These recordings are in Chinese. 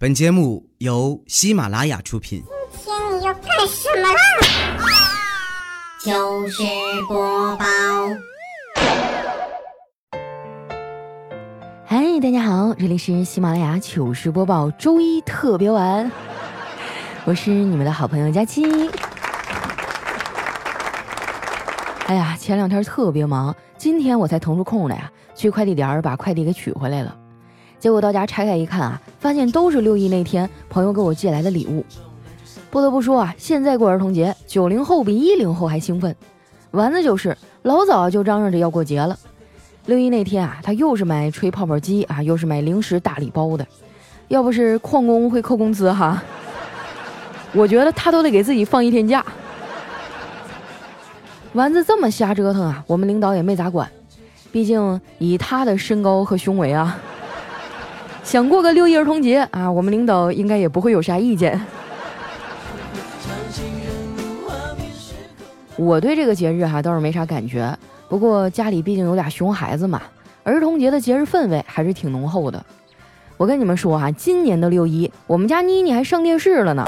本节目由喜马拉雅出品。今天你要干什么啦？糗事播报。嗨，大家好，这里是喜马拉雅糗事播报周一特别晚，我是你们的好朋友佳期。哎呀，前两天特别忙，今天我才腾出空来呀，去快递点儿把快递给取回来了。结果到家拆开一看啊，发现都是六一那天朋友给我寄来的礼物。不得不说啊，现在过儿童节，九零后比一零后还兴奋。丸子就是老早就嚷嚷着要过节了。六一那天啊，他又是买吹泡泡机啊，又是买零食大礼包的。要不是矿工会扣工资哈，我觉得他都得给自己放一天假。丸子这么瞎折腾啊，我们领导也没咋管，毕竟以他的身高和胸围啊。想过个六一儿童节啊，我们领导应该也不会有啥意见。我对这个节日哈倒是没啥感觉，不过家里毕竟有俩熊孩子嘛，儿童节的节日氛围还是挺浓厚的。我跟你们说哈，今年的六一，我们家妮妮还上电视了呢。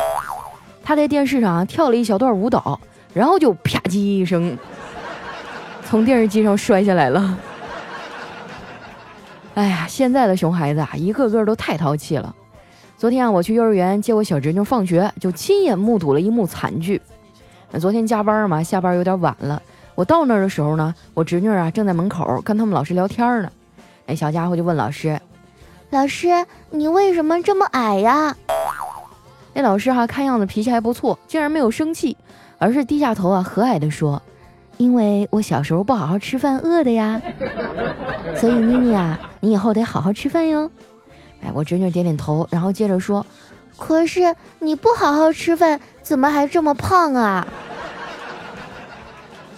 她在电视上跳了一小段舞蹈，然后就啪叽一声，从电视机上摔下来了。哎呀，现在的熊孩子啊，一个个都太淘气了。昨天啊，我去幼儿园接我小侄女放学，就亲眼目睹了一幕惨剧。昨天加班嘛，下班有点晚了。我到那儿的时候呢，我侄女啊正在门口跟他们老师聊天呢。那小家伙就问老师：“老师，你为什么这么矮呀？”那老师哈看样子脾气还不错，竟然没有生气，而是低下头啊和蔼地说。因为我小时候不好好吃饭，饿的呀，所以妮妮啊，你以后得好好吃饭哟。哎，我侄女点点头，然后接着说：“可是你不好好吃饭，怎么还这么胖啊？”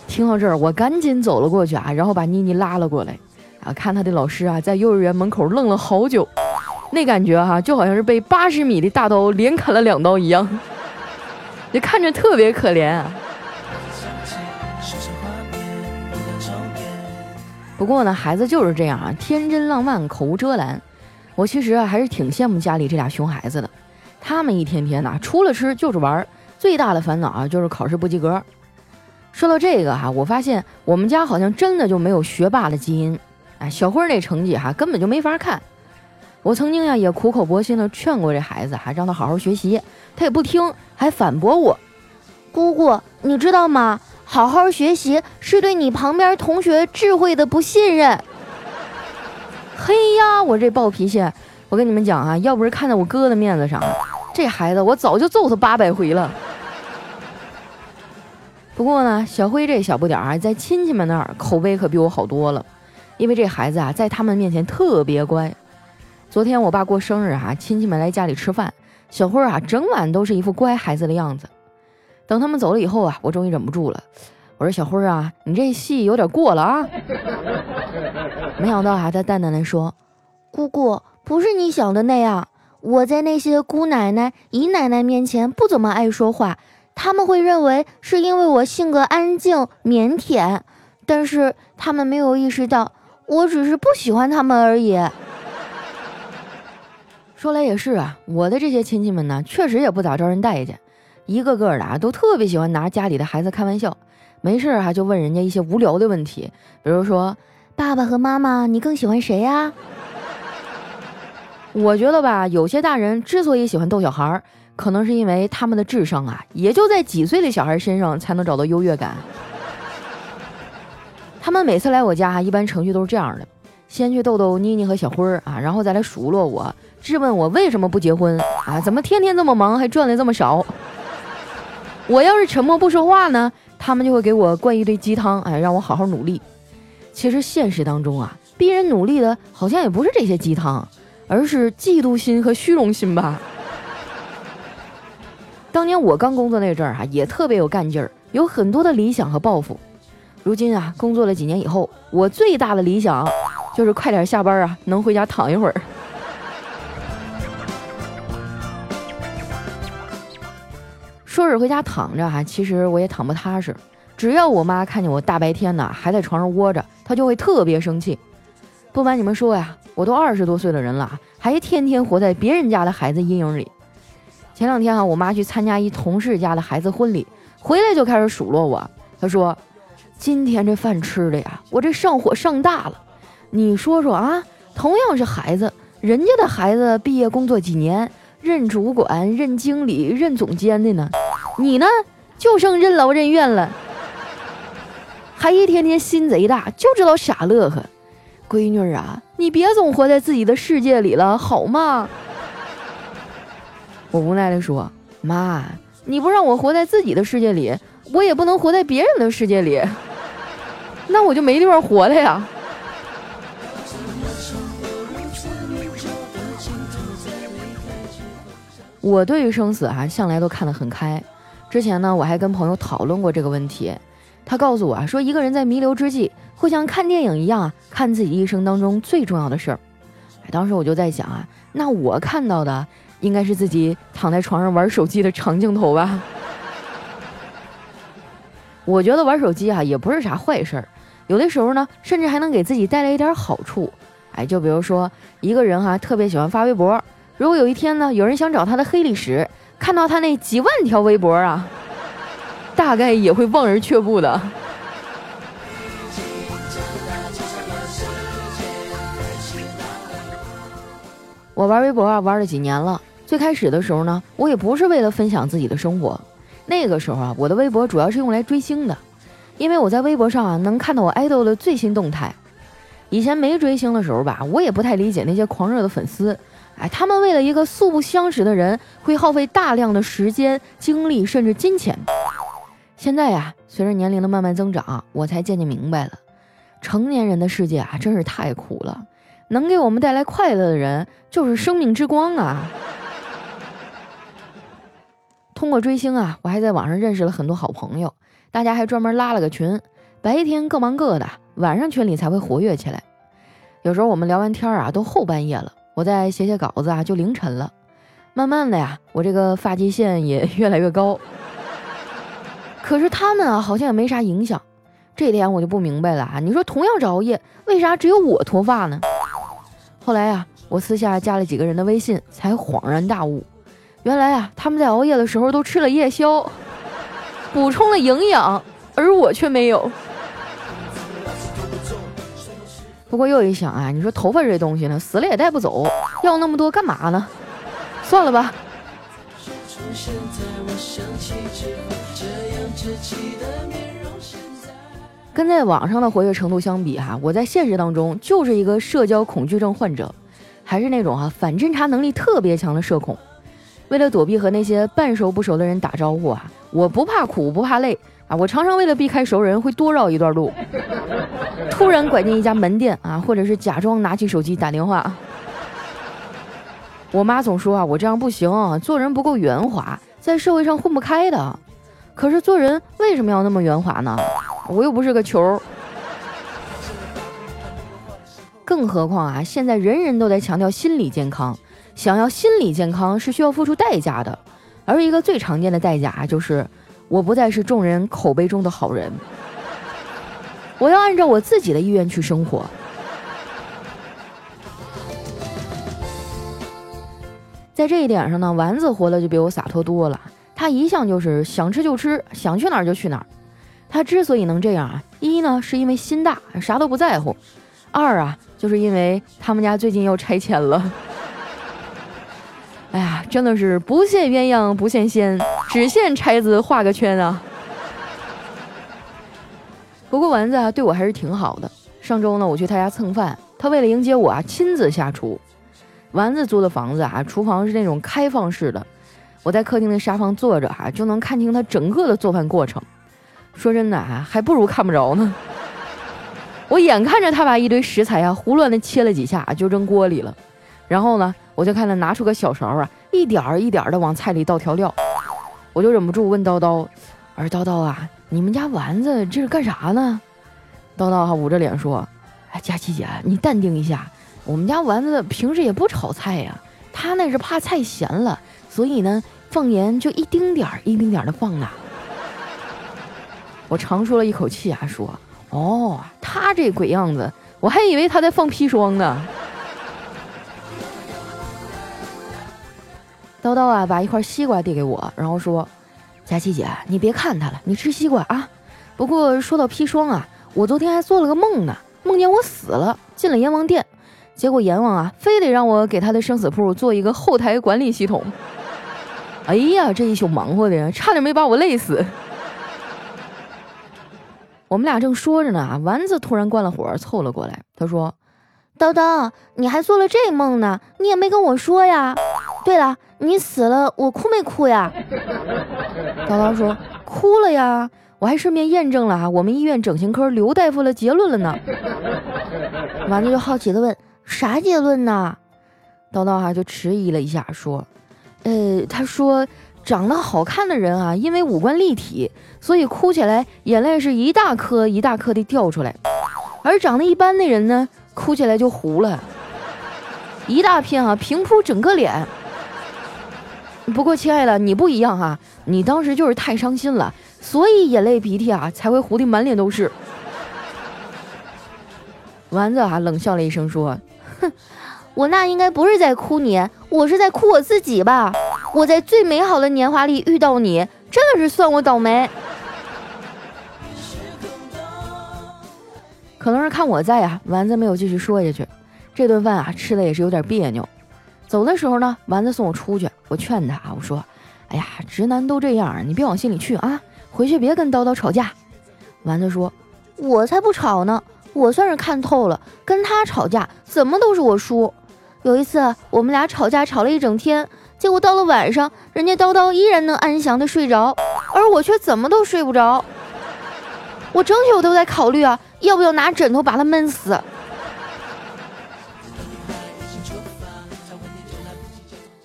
听到这儿，我赶紧走了过去啊，然后把妮妮拉了过来啊，看她的老师啊，在幼儿园门口愣了好久，那感觉哈，就好像是被八十米的大刀连砍了两刀一样，就看着特别可怜。啊。不过呢，孩子就是这样啊，天真浪漫，口无遮拦。我其实啊，还是挺羡慕家里这俩熊孩子的。他们一天天呐，除了吃就是玩，最大的烦恼啊，就是考试不及格。说到这个哈，我发现我们家好像真的就没有学霸的基因。哎，小辉那成绩哈，根本就没法看。我曾经呀，也苦口婆心的劝过这孩子，还让他好好学习，他也不听，还反驳我。姑姑，你知道吗？好好学习是对你旁边同学智慧的不信任。嘿呀，我这暴脾气，我跟你们讲啊，要不是看在我哥的面子上，这孩子我早就揍他八百回了。不过呢，小辉这小不点儿在亲戚们那儿口碑可比我好多了，因为这孩子啊，在他们面前特别乖。昨天我爸过生日啊，亲戚们来家里吃饭，小辉啊，整晚都是一副乖孩子的样子。等他们走了以后啊，我终于忍不住了，我说：“小辉啊，你这戏有点过了啊！” 没想到啊，他淡淡的说：“姑姑不是你想的那样，我在那些姑奶奶、姨奶奶面前不怎么爱说话，他们会认为是因为我性格安静腼腆，但是他们没有意识到，我只是不喜欢他们而已。”说来也是啊，我的这些亲戚们呢，确实也不咋招人待见。一个个的啊，都特别喜欢拿家里的孩子开玩笑，没事儿哈就问人家一些无聊的问题，比如说爸爸和妈妈，你更喜欢谁呀？我觉得吧，有些大人之所以喜欢逗小孩儿，可能是因为他们的智商啊，也就在几岁的小孩身上才能找到优越感。他们每次来我家，一般程序都是这样的：先去逗逗妮妮和小辉儿啊，然后再来数落我，质问我为什么不结婚啊？怎么天天这么忙，还赚的这么少？我要是沉默不说话呢，他们就会给我灌一堆鸡汤，哎，让我好好努力。其实现实当中啊，逼人努力的好像也不是这些鸡汤，而是嫉妒心和虚荣心吧。当年我刚工作那阵儿啊，也特别有干劲儿，有很多的理想和抱负。如今啊，工作了几年以后，我最大的理想就是快点下班啊，能回家躺一会儿。说是回家躺着哈，其实我也躺不踏实。只要我妈看见我大白天的还在床上窝着，她就会特别生气。不瞒你们说呀，我都二十多岁的人了，还天天活在别人家的孩子阴影里。前两天啊，我妈去参加一同事家的孩子婚礼，回来就开始数落我。她说：“今天这饭吃的呀，我这上火上大了。你说说啊，同样是孩子，人家的孩子毕业工作几年，任主管、任经理、任总监的呢，你呢就剩任劳任怨了，还一天天心贼大，就知道傻乐呵。闺女啊，你别总活在自己的世界里了，好吗？”我无奈地说：“妈，你不让我活在自己的世界里，我也不能活在别人的世界里，那我就没地方活了呀。”我对于生死啊，向来都看得很开。之前呢，我还跟朋友讨论过这个问题，他告诉我啊，说一个人在弥留之际，会像看电影一样啊，看自己一生当中最重要的事儿。当时我就在想啊，那我看到的。应该是自己躺在床上玩手机的长镜头吧。我觉得玩手机啊也不是啥坏事儿，有的时候呢，甚至还能给自己带来一点好处。哎，就比如说一个人哈特别喜欢发微博，如果有一天呢有人想找他的黑历史，看到他那几万条微博啊，大概也会望而却步的。我玩微博啊玩了几年了。最开始的时候呢，我也不是为了分享自己的生活，那个时候啊，我的微博主要是用来追星的，因为我在微博上啊能看到我爱豆的最新动态。以前没追星的时候吧，我也不太理解那些狂热的粉丝，哎，他们为了一个素不相识的人，会耗费大量的时间、精力，甚至金钱。现在呀，随着年龄的慢慢增长，我才渐渐明白了，成年人的世界啊，真是太苦了。能给我们带来快乐的人，就是生命之光啊。通过追星啊，我还在网上认识了很多好朋友，大家还专门拉了个群，白天各忙各的，晚上群里才会活跃起来。有时候我们聊完天啊，都后半夜了，我再写写稿子啊，就凌晨了。慢慢的呀，我这个发际线也 越来越高。可是他们啊，好像也没啥影响。这点我就不明白了啊！你说同样是熬夜，为啥只有我脱发呢？后来呀，我私下加了几个人的微信，才恍然大悟。原来啊，他们在熬夜的时候都吃了夜宵，补充了营养，而我却没有。不过又一想啊，你说头发这东西呢，死了也带不走，要那么多干嘛呢？算了吧。跟在网上的活跃程度相比哈，我在现实当中就是一个社交恐惧症患者，还是那种哈反侦查能力特别强的社恐。为了躲避和那些半熟不熟的人打招呼啊，我不怕苦不怕累啊，我常常为了避开熟人会多绕一段路，突然拐进一家门店啊，或者是假装拿起手机打电话。我妈总说啊，我这样不行，做人不够圆滑，在社会上混不开的。可是做人为什么要那么圆滑呢？我又不是个球。更何况啊，现在人人都在强调心理健康。想要心理健康是需要付出代价的，而一个最常见的代价就是我不再是众人口碑中的好人，我要按照我自己的意愿去生活。在这一点上呢，丸子活的就比我洒脱多了。他一向就是想吃就吃，想去哪儿就去哪儿。他之所以能这样啊，一呢是因为心大，啥都不在乎；二啊，就是因为他们家最近要拆迁了。哎呀，真的是不羡鸳鸯不羡仙，只羡拆子画个圈啊！不过丸子啊，对我还是挺好的。上周呢，我去他家蹭饭，他为了迎接我啊，亲自下厨。丸子租的房子啊，厨房是那种开放式的，我在客厅的沙发坐着哈，就能看清他整个的做饭过程。说真的啊，还不如看不着呢。我眼看着他把一堆食材啊，胡乱的切了几下，就扔锅里了，然后呢。我就看他拿出个小勺啊，一点儿一点儿的往菜里倒调料，我就忍不住问叨叨：“我说叨叨啊，你们家丸子这是干啥呢？”叨叨哈捂着脸说：“哎，佳琪姐，你淡定一下，我们家丸子平时也不炒菜呀，他那是怕菜咸了，所以呢放盐就一丁点儿一丁点儿的放呢。”我长舒了一口气啊，说：“哦，他这鬼样子，我还以为他在放砒霜呢。”叨叨啊，把一块西瓜递给我，然后说：“佳琪姐，你别看他了，你吃西瓜啊。不过说到砒霜啊，我昨天还做了个梦呢，梦见我死了，进了阎王殿，结果阎王啊，非得让我给他的生死簿做一个后台管理系统。哎呀，这一宿忙活的，差点没把我累死。我们俩正说着呢，丸子突然关了火，凑了过来，他说：“叨叨，你还做了这梦呢？你也没跟我说呀。对了。”你死了，我哭没哭呀？叨叨说哭了呀，我还顺便验证了啊，我们医院整形科刘大夫的结论了呢。丸子就好奇的问：啥结论呢？叨叨哈就迟疑了一下，说：呃，他说长得好看的人啊，因为五官立体，所以哭起来眼泪是一大颗一大颗的掉出来；而长得一般的人呢，哭起来就糊了，一大片啊平铺整个脸。不过，亲爱的，你不一样哈，你当时就是太伤心了，所以眼泪鼻涕啊才会糊的满脸都是。丸子啊冷笑了一声说：“哼，我那应该不是在哭你，我是在哭我自己吧？我在最美好的年华里遇到你，真的是算我倒霉。可能是看我在呀，丸子没有继续说下去。这顿饭啊吃的也是有点别扭。”走的时候呢，丸子送我出去，我劝他啊，我说：“哎呀，直男都这样，你别往心里去啊，回去别跟叨叨吵架。”丸子说：“我才不吵呢，我算是看透了，跟他吵架怎么都是我输。有一次我们俩吵架吵了一整天，结果到了晚上，人家叨叨依然能安详的睡着，而我却怎么都睡不着。我整宿都在考虑啊，要不要拿枕头把他闷死。”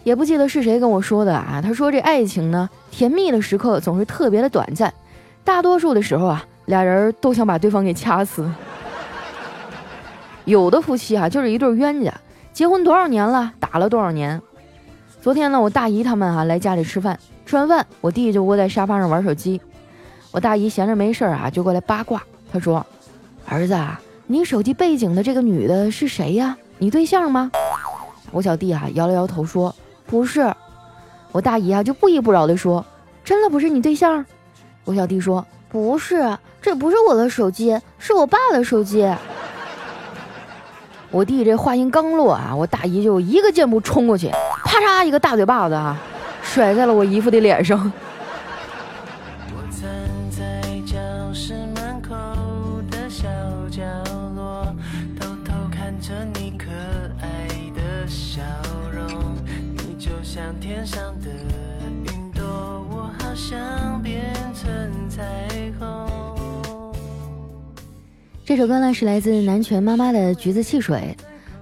也不记得是谁跟我说的啊？他说这爱情呢，甜蜜的时刻总是特别的短暂，大多数的时候啊，俩人都想把对方给掐死。有的夫妻啊，就是一对冤家，结婚多少年了，打了多少年。昨天呢，我大姨他们啊来家里吃饭，吃完饭，我弟就窝在沙发上玩手机。我大姨闲着没事儿啊，就过来八卦。他说：“儿子，啊，你手机背景的这个女的是谁呀？你对象吗？”我小弟啊摇了摇头说。不是，我大姨啊就不依不饶地说：“真的不是你对象？”我小弟说：“不是，这不是我的手机，是我爸的手机。”我弟这话音刚落啊，我大姨就一个箭步冲过去，啪嚓一个大嘴巴子啊，甩在了我姨夫的脸上。像天上的云朵，我好想变成彩虹。这首歌呢是来自南拳妈妈的《橘子汽水》。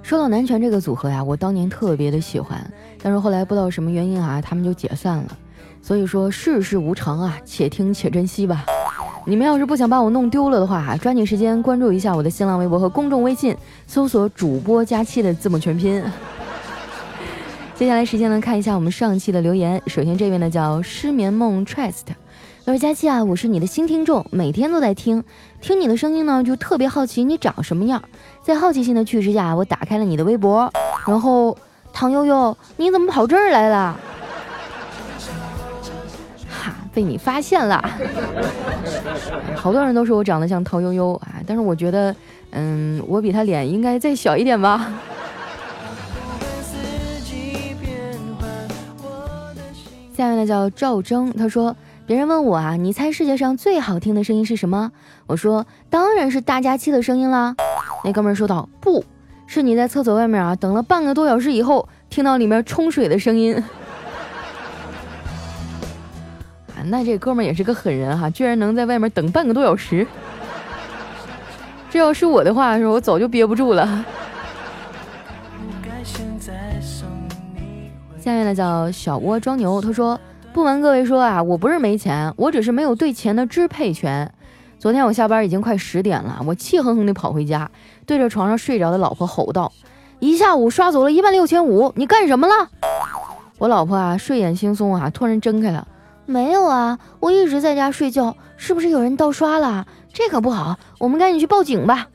说到南拳这个组合呀，我当年特别的喜欢，但是后来不知道什么原因啊，他们就解散了。所以说世事无常啊，且听且珍惜吧。你们要是不想把我弄丢了的话，抓紧时间关注一下我的新浪微博和公众微信，搜索“主播佳期”的字母全拼。接下来时间呢，看一下我们上期的留言。首先这位呢叫失眠梦 trust，他说佳期啊，我是你的新听众，每天都在听，听你的声音呢就特别好奇你长什么样。在好奇心的驱使下，我打开了你的微博，然后唐悠悠，你怎么跑这儿来了？哈，被你发现了。好多人都说我长得像唐悠悠啊，但是我觉得，嗯，我比他脸应该再小一点吧。下面呢叫赵征，他说：“别人问我啊，你猜世界上最好听的声音是什么？”我说：“当然是大家期的声音啦。”那哥们说道：“不是你在厕所外面啊，等了半个多小时以后，听到里面冲水的声音。”啊，那这哥们也是个狠人哈，居然能在外面等半个多小时。这要是我的话，是我早就憋不住了。下面呢叫小窝装牛，他说：“不瞒各位说啊，我不是没钱，我只是没有对钱的支配权。昨天我下班已经快十点了，我气哼哼地跑回家，对着床上睡着的老婆吼道：一下午刷走了一万六千五，你干什么了？我老婆啊睡眼惺忪啊，突然睁开了，没有啊，我一直在家睡觉，是不是有人盗刷了？这可不好，我们赶紧去报警吧。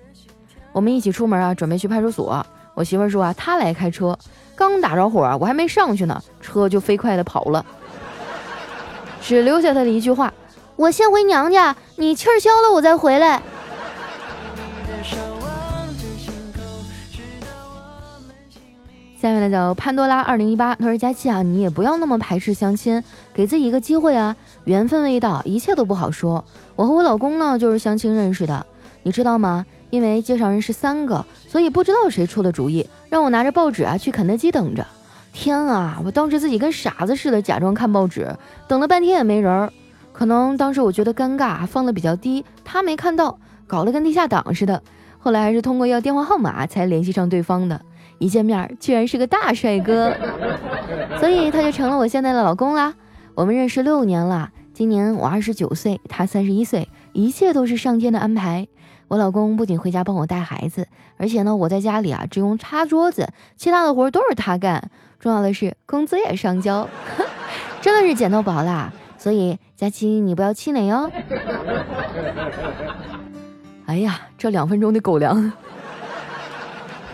我们一起出门啊，准备去派出所。我媳妇说啊，她来开车，刚打着火啊，我还没上去呢，车就飞快的跑了，只留下他的一句话：我先回娘家，你气儿消了我再回来。下面呢叫潘多拉二零一八，他说佳期啊，你也不要那么排斥相亲，给自己一个机会啊，缘分未到，一切都不好说。我和我老公呢就是相亲认识的，你知道吗？因为介绍人是三个，所以不知道谁出的主意，让我拿着报纸啊去肯德基等着。天啊，我当时自己跟傻子似的假装看报纸，等了半天也没人儿。可能当时我觉得尴尬，放的比较低，他没看到，搞得跟地下党似的。后来还是通过要电话号码才联系上对方的。一见面居然是个大帅哥，所以他就成了我现在的老公啦。我们认识六年了，今年我二十九岁，他三十一岁，一切都是上天的安排。我老公不仅回家帮我带孩子，而且呢，我在家里啊只用擦桌子，其他的活都是他干。重要的是工资也上交，真的是捡到宝啦。所以佳期你不要气馁哦。哎呀，这两分钟的狗粮。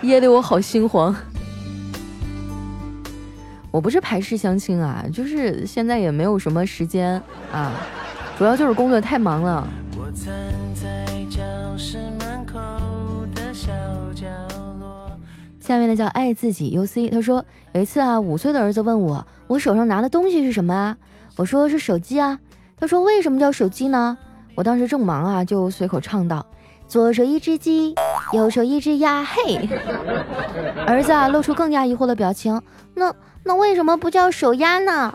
噎得我好心慌。我不是排斥相亲啊，就是现在也没有什么时间啊，主要就是工作太忙了。是门口的小角落下面的叫爱自己 UC，他说有一次啊，五岁的儿子问我，我手上拿的东西是什么啊？我说是手机啊。他说为什么叫手机呢？我当时正忙啊，就随口唱道。左手一只鸡，右手一只鸭，嘿！儿子啊，露出更加疑惑的表情。那那为什么不叫手鸭呢？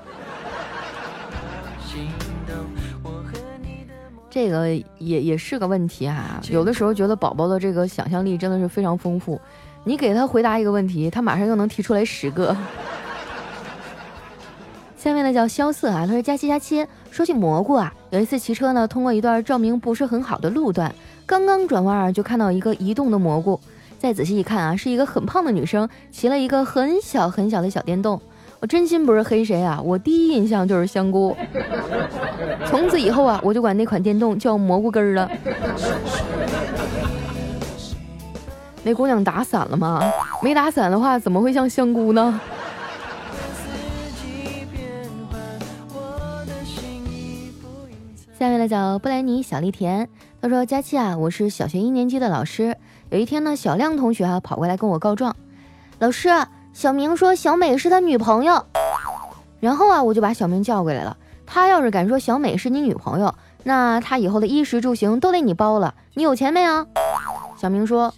这个也也是个问题哈。有的时候觉得宝宝的这个想象力真的是非常丰富，你给他回答一个问题，他马上又能提出来十个。下面呢叫萧瑟啊，他说佳期佳期，说起蘑菇啊，有一次骑车呢，通过一段照明不是很好的路段。刚刚转弯啊，就看到一个移动的蘑菇。再仔细一看啊，是一个很胖的女生骑了一个很小很小的小电动。我真心不是黑谁啊，我第一印象就是香菇。从此以后啊，我就管那款电动叫蘑菇根儿了。那姑娘打伞了吗？没打伞的话，怎么会像香菇呢？下面来找布莱尼小丽甜。他说：“佳期啊，我是小学一年级的老师。有一天呢，小亮同学啊跑过来跟我告状，老师，小明说小美是他女朋友。然后啊，我就把小明叫过来了。他要是敢说小美是你女朋友，那他以后的衣食住行都得你包了。你有钱没有？”小明说：“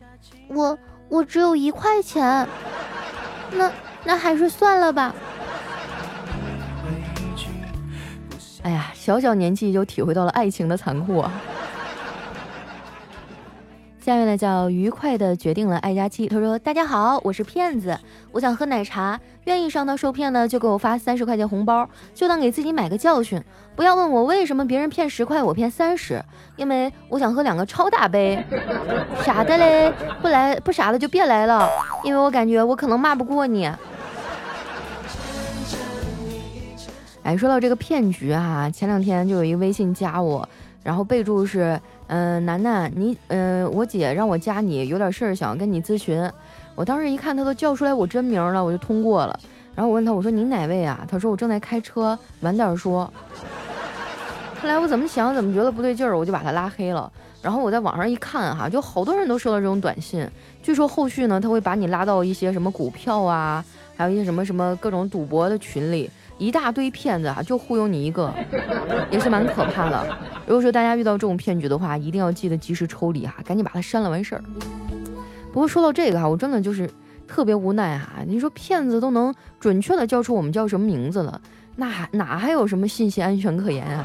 我我只有一块钱。那那还是算了吧。”哎呀，小小年纪就体会到了爱情的残酷啊！下面呢叫愉快的决定了爱佳期。他说：“大家好，我是骗子，我想喝奶茶，愿意上当受骗呢就给我发三十块钱红包，就当给自己买个教训。不要问我为什么别人骗十块，我骗三十，因为我想喝两个超大杯。傻的嘞，不来不傻的就别来了，因为我感觉我可能骂不过你。哎，说到这个骗局啊，前两天就有一个微信加我，然后备注是。”嗯，楠楠，你嗯，我姐让我加你，有点事儿想跟你咨询。我当时一看，他都叫出来我真名了，我就通过了。然后我问他，我说您哪位啊？他说我正在开车，晚点说。后来我怎么想怎么觉得不对劲儿，我就把他拉黑了。然后我在网上一看哈，就好多人都收到这种短信。据说后续呢，他会把你拉到一些什么股票啊，还有一些什么什么各种赌博的群里。一大堆骗子啊，就忽悠你一个，也是蛮可怕的。如果说大家遇到这种骗局的话，一定要记得及时抽离哈，赶紧把它删了完事儿。不过说到这个哈，我真的就是特别无奈哈。你说骗子都能准确的叫出我们叫什么名字了，那还哪还有什么信息安全可言啊？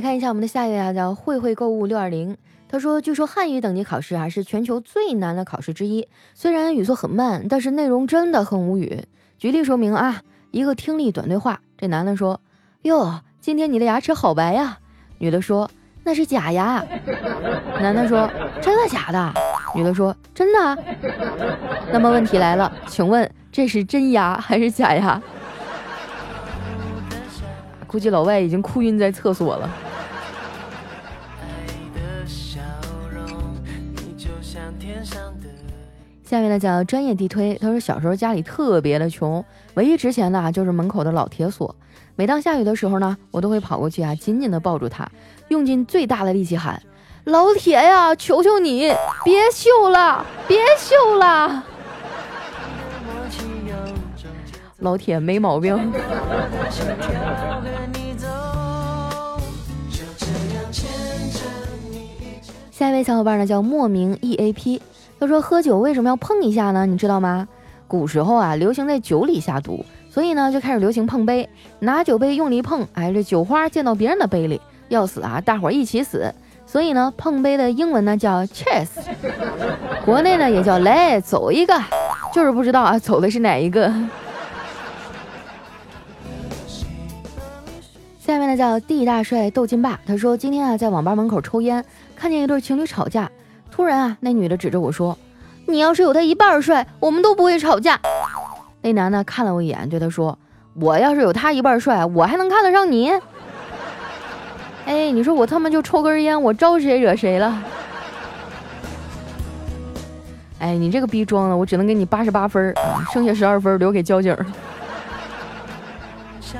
看一下我们的下一位啊，叫慧慧购物六二零。他说：“据说汉语等级考试啊是全球最难的考试之一，虽然语速很慢，但是内容真的很无语。举例说明啊，一个听力短对话。这男的说：‘哟，今天你的牙齿好白呀。’女的说：‘那是假牙。’男的说：‘真的假的？’女的说：‘真的。’那么问题来了，请问这是真牙还是假牙？”估计老外已经哭晕在厕所了。下面呢叫专业地推，他说小时候家里特别的穷，唯一值钱的啊就是门口的老铁锁。每当下雨的时候呢，我都会跑过去啊，紧紧的抱住它，用尽最大的力气喊：“老铁呀，求求你别锈了，别锈了！”老铁没毛病。下一位小伙伴呢叫莫名 E A P。他说：“喝酒为什么要碰一下呢？你知道吗？古时候啊，流行在酒里下毒，所以呢，就开始流行碰杯，拿酒杯用力碰，哎，这酒花溅到别人的杯里，要死啊，大伙儿一起死。所以呢，碰杯的英文呢叫 chess，国内呢也叫来走一个，就是不知道啊，走的是哪一个。下面呢叫地大帅斗金霸，他说今天啊在网吧门口抽烟，看见一对情侣吵架。”突然啊，那女的指着我说：“你要是有他一半帅，我们都不会吵架。”那男的看了我一眼，对他说：“我要是有他一半帅，我还能看得上你？” 哎，你说我他妈就抽根烟，我招谁惹谁了？哎，你这个逼装的，我只能给你八十八分，剩下十二分留给交警。下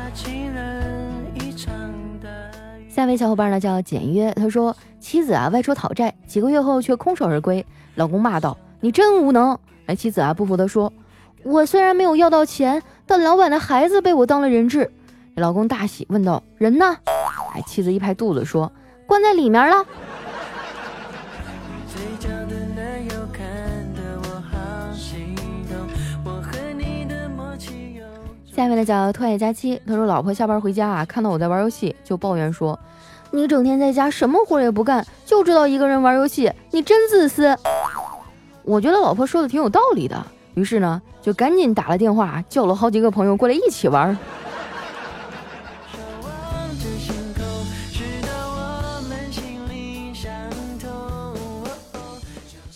那位小伙伴呢叫简约，他说。妻子啊外出讨债，几个月后却空手而归，老公骂道：“你真无能！”哎，妻子啊不服地说：“我虽然没有要到钱，但老板的孩子被我当了人质。”老公大喜，问道：“人呢？”哎，妻子一拍肚子说：“关在里面了。”下面的叫特爱佳期，他说：“老婆下班回家啊，看到我在玩游戏，就抱怨说。”你整天在家什么活也不干，就知道一个人玩游戏，你真自私。我觉得老婆说的挺有道理的，于是呢，就赶紧打了电话，叫了好几个朋友过来一起玩。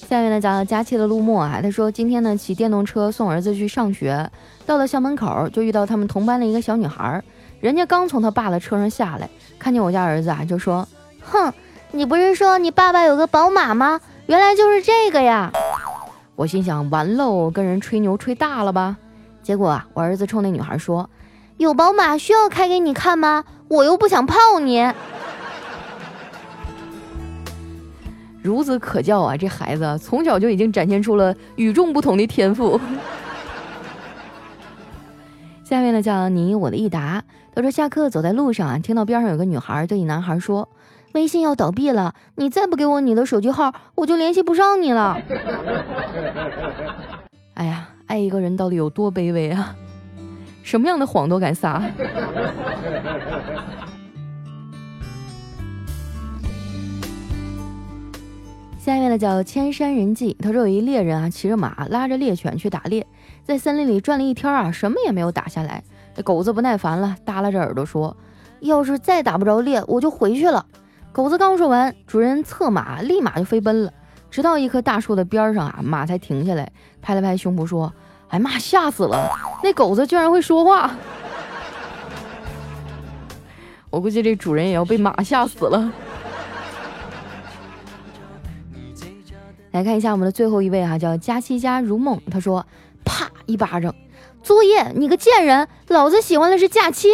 下面呢，讲佳期的陆墨啊，他说今天呢骑电动车送儿子去上学，到了校门口就遇到他们同班的一个小女孩，人家刚从他爸的车上下来。看见我家儿子啊，就说：“哼，你不是说你爸爸有个宝马吗？原来就是这个呀！”我心想：完喽，跟人吹牛吹大了吧？结果啊，我儿子冲那女孩说：“有宝马需要开给你看吗？我又不想泡你。”孺子可教啊，这孩子从小就已经展现出了与众不同的天赋。下面呢，叫你我的益达。他说下课走在路上啊，听到边上有个女孩对一男孩说：“微信要倒闭了，你再不给我你的手机号，我就联系不上你了。”哎呀，爱一个人到底有多卑微啊？什么样的谎都敢撒？下面呢叫千山人迹。他说有一猎人啊，骑着马拉着猎犬去打猎。在森林里转了一天啊，什么也没有打下来。这狗子不耐烦了，耷拉着耳朵说：“要是再打不着猎，我就回去了。”狗子刚说完，主人策马立马就飞奔了。直到一棵大树的边上啊，马才停下来，拍了拍胸脯说：“哎妈，吓死了！那狗子居然会说话！我估计这主人也要被马吓死了。”来看一下我们的最后一位哈，叫佳期佳如梦，他说。一巴掌，作业，你个贱人！老子喜欢的是假期。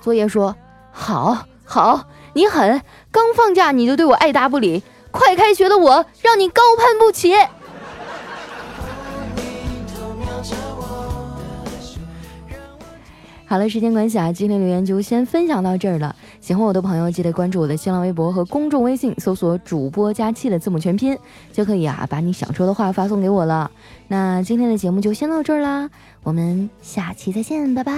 作业说：好，好，你狠，刚放假你就对我爱答不理，快开学的我让你高攀不起。好了，时间关系啊，今天留言就先分享到这儿了。喜欢我的朋友，记得关注我的新浪微博和公众微信，搜索“主播佳期”的字母全拼，就可以啊，把你想说的话发送给我了。那今天的节目就先到这儿啦，我们下期再见，拜拜。